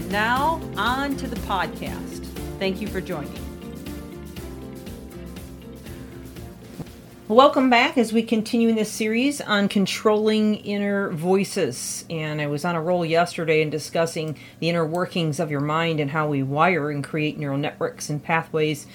And now, on to the podcast. Thank you for joining. Welcome back as we continue in this series on controlling inner voices. And I was on a roll yesterday in discussing the inner workings of your mind and how we wire and create neural networks and pathways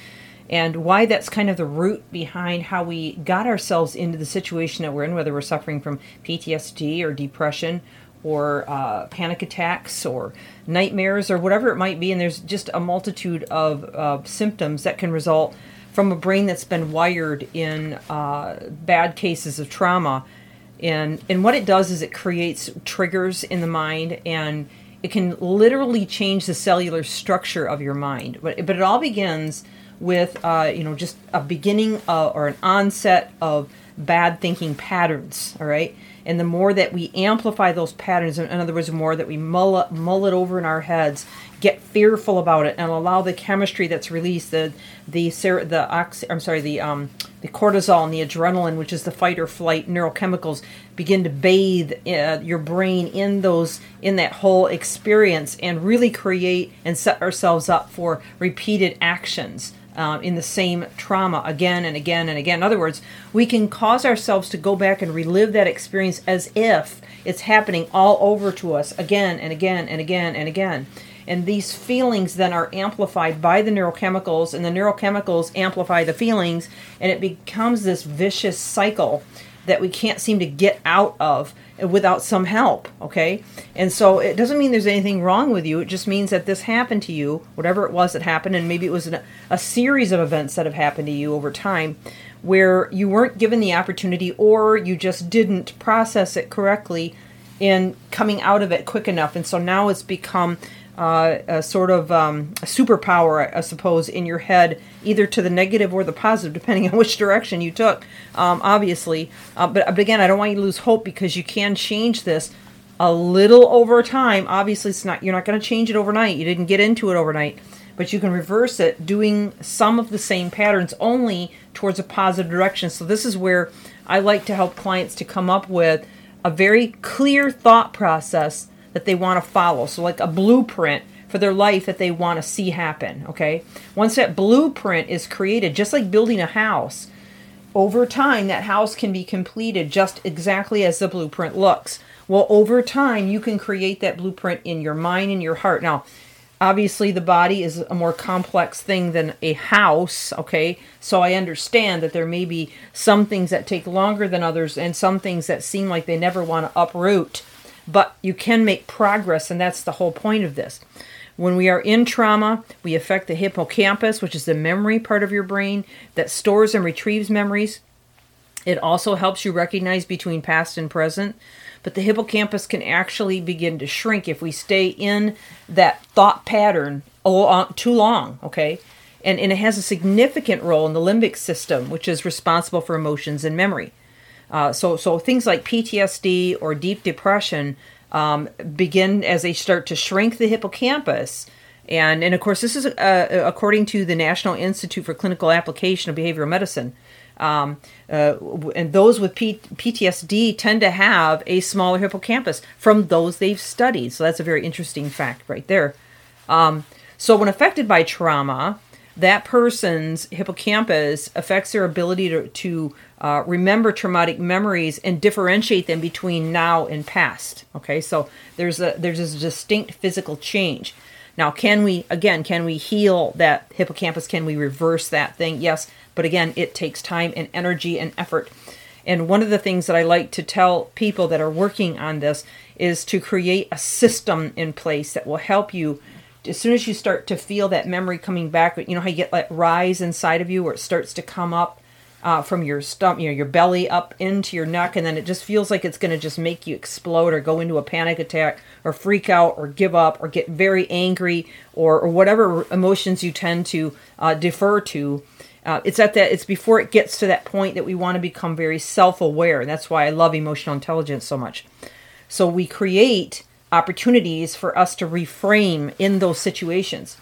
and why that's kind of the root behind how we got ourselves into the situation that we're in, whether we're suffering from PTSD or depression or uh, panic attacks or nightmares or whatever it might be. And there's just a multitude of uh, symptoms that can result from a brain that's been wired in uh, bad cases of trauma. And, and what it does is it creates triggers in the mind and it can literally change the cellular structure of your mind. But, but it all begins with uh, you know just a beginning uh, or an onset of bad thinking patterns all right? And the more that we amplify those patterns in other words the more that we mull it, mull it over in our heads get fearful about it and allow the chemistry that's released the the the oxy, I'm sorry the um the cortisol and the adrenaline which is the fight or flight neurochemicals begin to bathe uh, your brain in those in that whole experience and really create and set ourselves up for repeated actions um, in the same trauma again and again and again. In other words, we can cause ourselves to go back and relive that experience as if it's happening all over to us again and again and again and again. And these feelings then are amplified by the neurochemicals, and the neurochemicals amplify the feelings, and it becomes this vicious cycle that we can't seem to get out of without some help, okay? And so it doesn't mean there's anything wrong with you. It just means that this happened to you, whatever it was that happened, and maybe it was an, a series of events that have happened to you over time where you weren't given the opportunity or you just didn't process it correctly in coming out of it quick enough. And so now it's become uh, a sort of um, a superpower, I suppose, in your head, either to the negative or the positive, depending on which direction you took, um, obviously. Uh, but, but again, I don't want you to lose hope because you can change this a little over time. Obviously, it's not you're not going to change it overnight. You didn't get into it overnight, but you can reverse it doing some of the same patterns only towards a positive direction. So this is where I like to help clients to come up with a very clear thought process that they want to follow. So, like a blueprint for their life that they want to see happen. Okay. Once that blueprint is created, just like building a house, over time that house can be completed just exactly as the blueprint looks. Well, over time, you can create that blueprint in your mind and your heart. Now, obviously, the body is a more complex thing than a house, okay? So I understand that there may be some things that take longer than others and some things that seem like they never want to uproot but you can make progress, and that's the whole point of this. When we are in trauma, we affect the hippocampus, which is the memory part of your brain that stores and retrieves memories. It also helps you recognize between past and present. But the hippocampus can actually begin to shrink if we stay in that thought pattern uh, too long, okay? And, and it has a significant role in the limbic system, which is responsible for emotions and memory. Uh, so, so things like PTSD or deep depression um, begin as they start to shrink the hippocampus. And, and of course, this is uh, according to the National Institute for Clinical Application of Behavioral Medicine. Um, uh, and those with P- PTSD tend to have a smaller hippocampus from those they've studied. So that's a very interesting fact right there. Um, so when affected by trauma, that person's hippocampus affects their ability to, to uh, remember traumatic memories and differentiate them between now and past. Okay, so there's a there's a distinct physical change. Now, can we again? Can we heal that hippocampus? Can we reverse that thing? Yes, but again, it takes time and energy and effort. And one of the things that I like to tell people that are working on this is to create a system in place that will help you as soon as you start to feel that memory coming back, you know how you get like rise inside of you where it starts to come up uh, from your stomach, you know, your belly up into your neck, and then it just feels like it's going to just make you explode or go into a panic attack or freak out or give up or get very angry or, or whatever emotions you tend to uh, defer to. Uh, it's at that. It's before it gets to that point that we want to become very self-aware, and that's why I love emotional intelligence so much. So we create opportunities for us to reframe in those situations.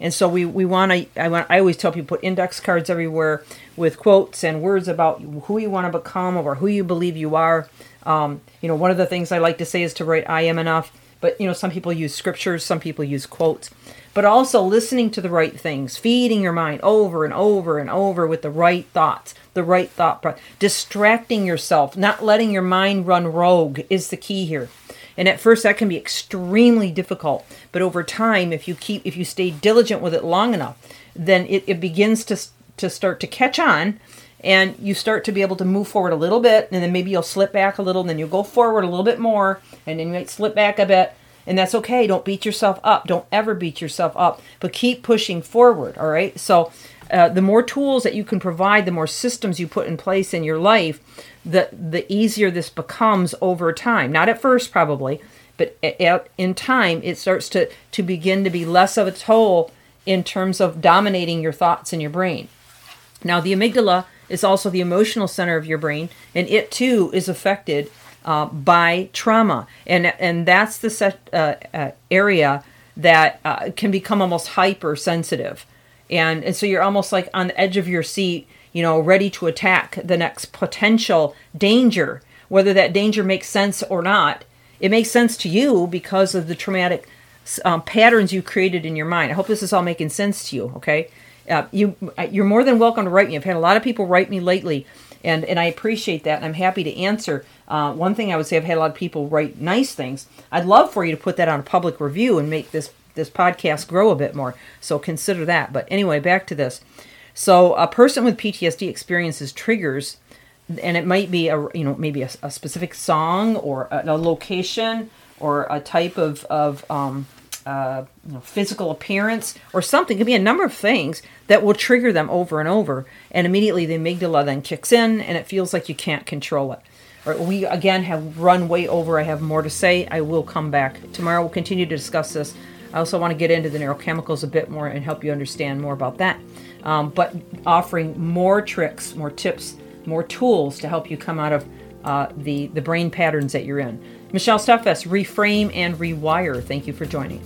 And so we, we want to, I, want, I always tell people put index cards everywhere with quotes and words about who you want to become or who you believe you are. Um, you know, one of the things I like to say is to write, I am enough. But, you know, some people use scriptures, some people use quotes. But also listening to the right things, feeding your mind over and over and over with the right thoughts, the right thought, distracting yourself, not letting your mind run rogue is the key here. And at first that can be extremely difficult, but over time if you keep if you stay diligent with it long enough, then it, it begins to to start to catch on and you start to be able to move forward a little bit and then maybe you'll slip back a little and then you'll go forward a little bit more and then you might slip back a bit. And that's okay. Don't beat yourself up. Don't ever beat yourself up but keep pushing forward. All right. So uh, the more tools that you can provide the more systems you put in place in your life the the easier this becomes over time. Not at first, probably, but in time, it starts to to begin to be less of a toll in terms of dominating your thoughts in your brain. Now, the amygdala is also the emotional center of your brain, and it too is affected uh, by trauma, and and that's the set, uh, uh, area that uh, can become almost hypersensitive, and and so you're almost like on the edge of your seat you know, ready to attack the next potential danger, whether that danger makes sense or not. It makes sense to you because of the traumatic um, patterns you created in your mind. I hope this is all making sense to you. Okay, uh, you uh, you're more than welcome to write me. I've had a lot of people write me lately, and and I appreciate that, and I'm happy to answer. Uh, one thing I would say, I've had a lot of people write nice things. I'd love for you to put that on a public review and make this this podcast grow a bit more. So consider that. But anyway, back to this. So a person with PTSD experiences triggers, and it might be a you know maybe a, a specific song or a, a, location or a type of of um, uh, you know, physical appearance or something. It could be a number of things that will trigger them over and over, and immediately the amygdala then kicks in, and it feels like you can't control it. We again have run way over. I have more to say. I will come back tomorrow. We'll continue to discuss this. I also want to get into the neurochemicals a bit more and help you understand more about that um, but offering more tricks, more tips, more tools to help you come out of uh, the, the brain patterns that you're in. Michelle Steffes, Reframe and Rewire. Thank you for joining.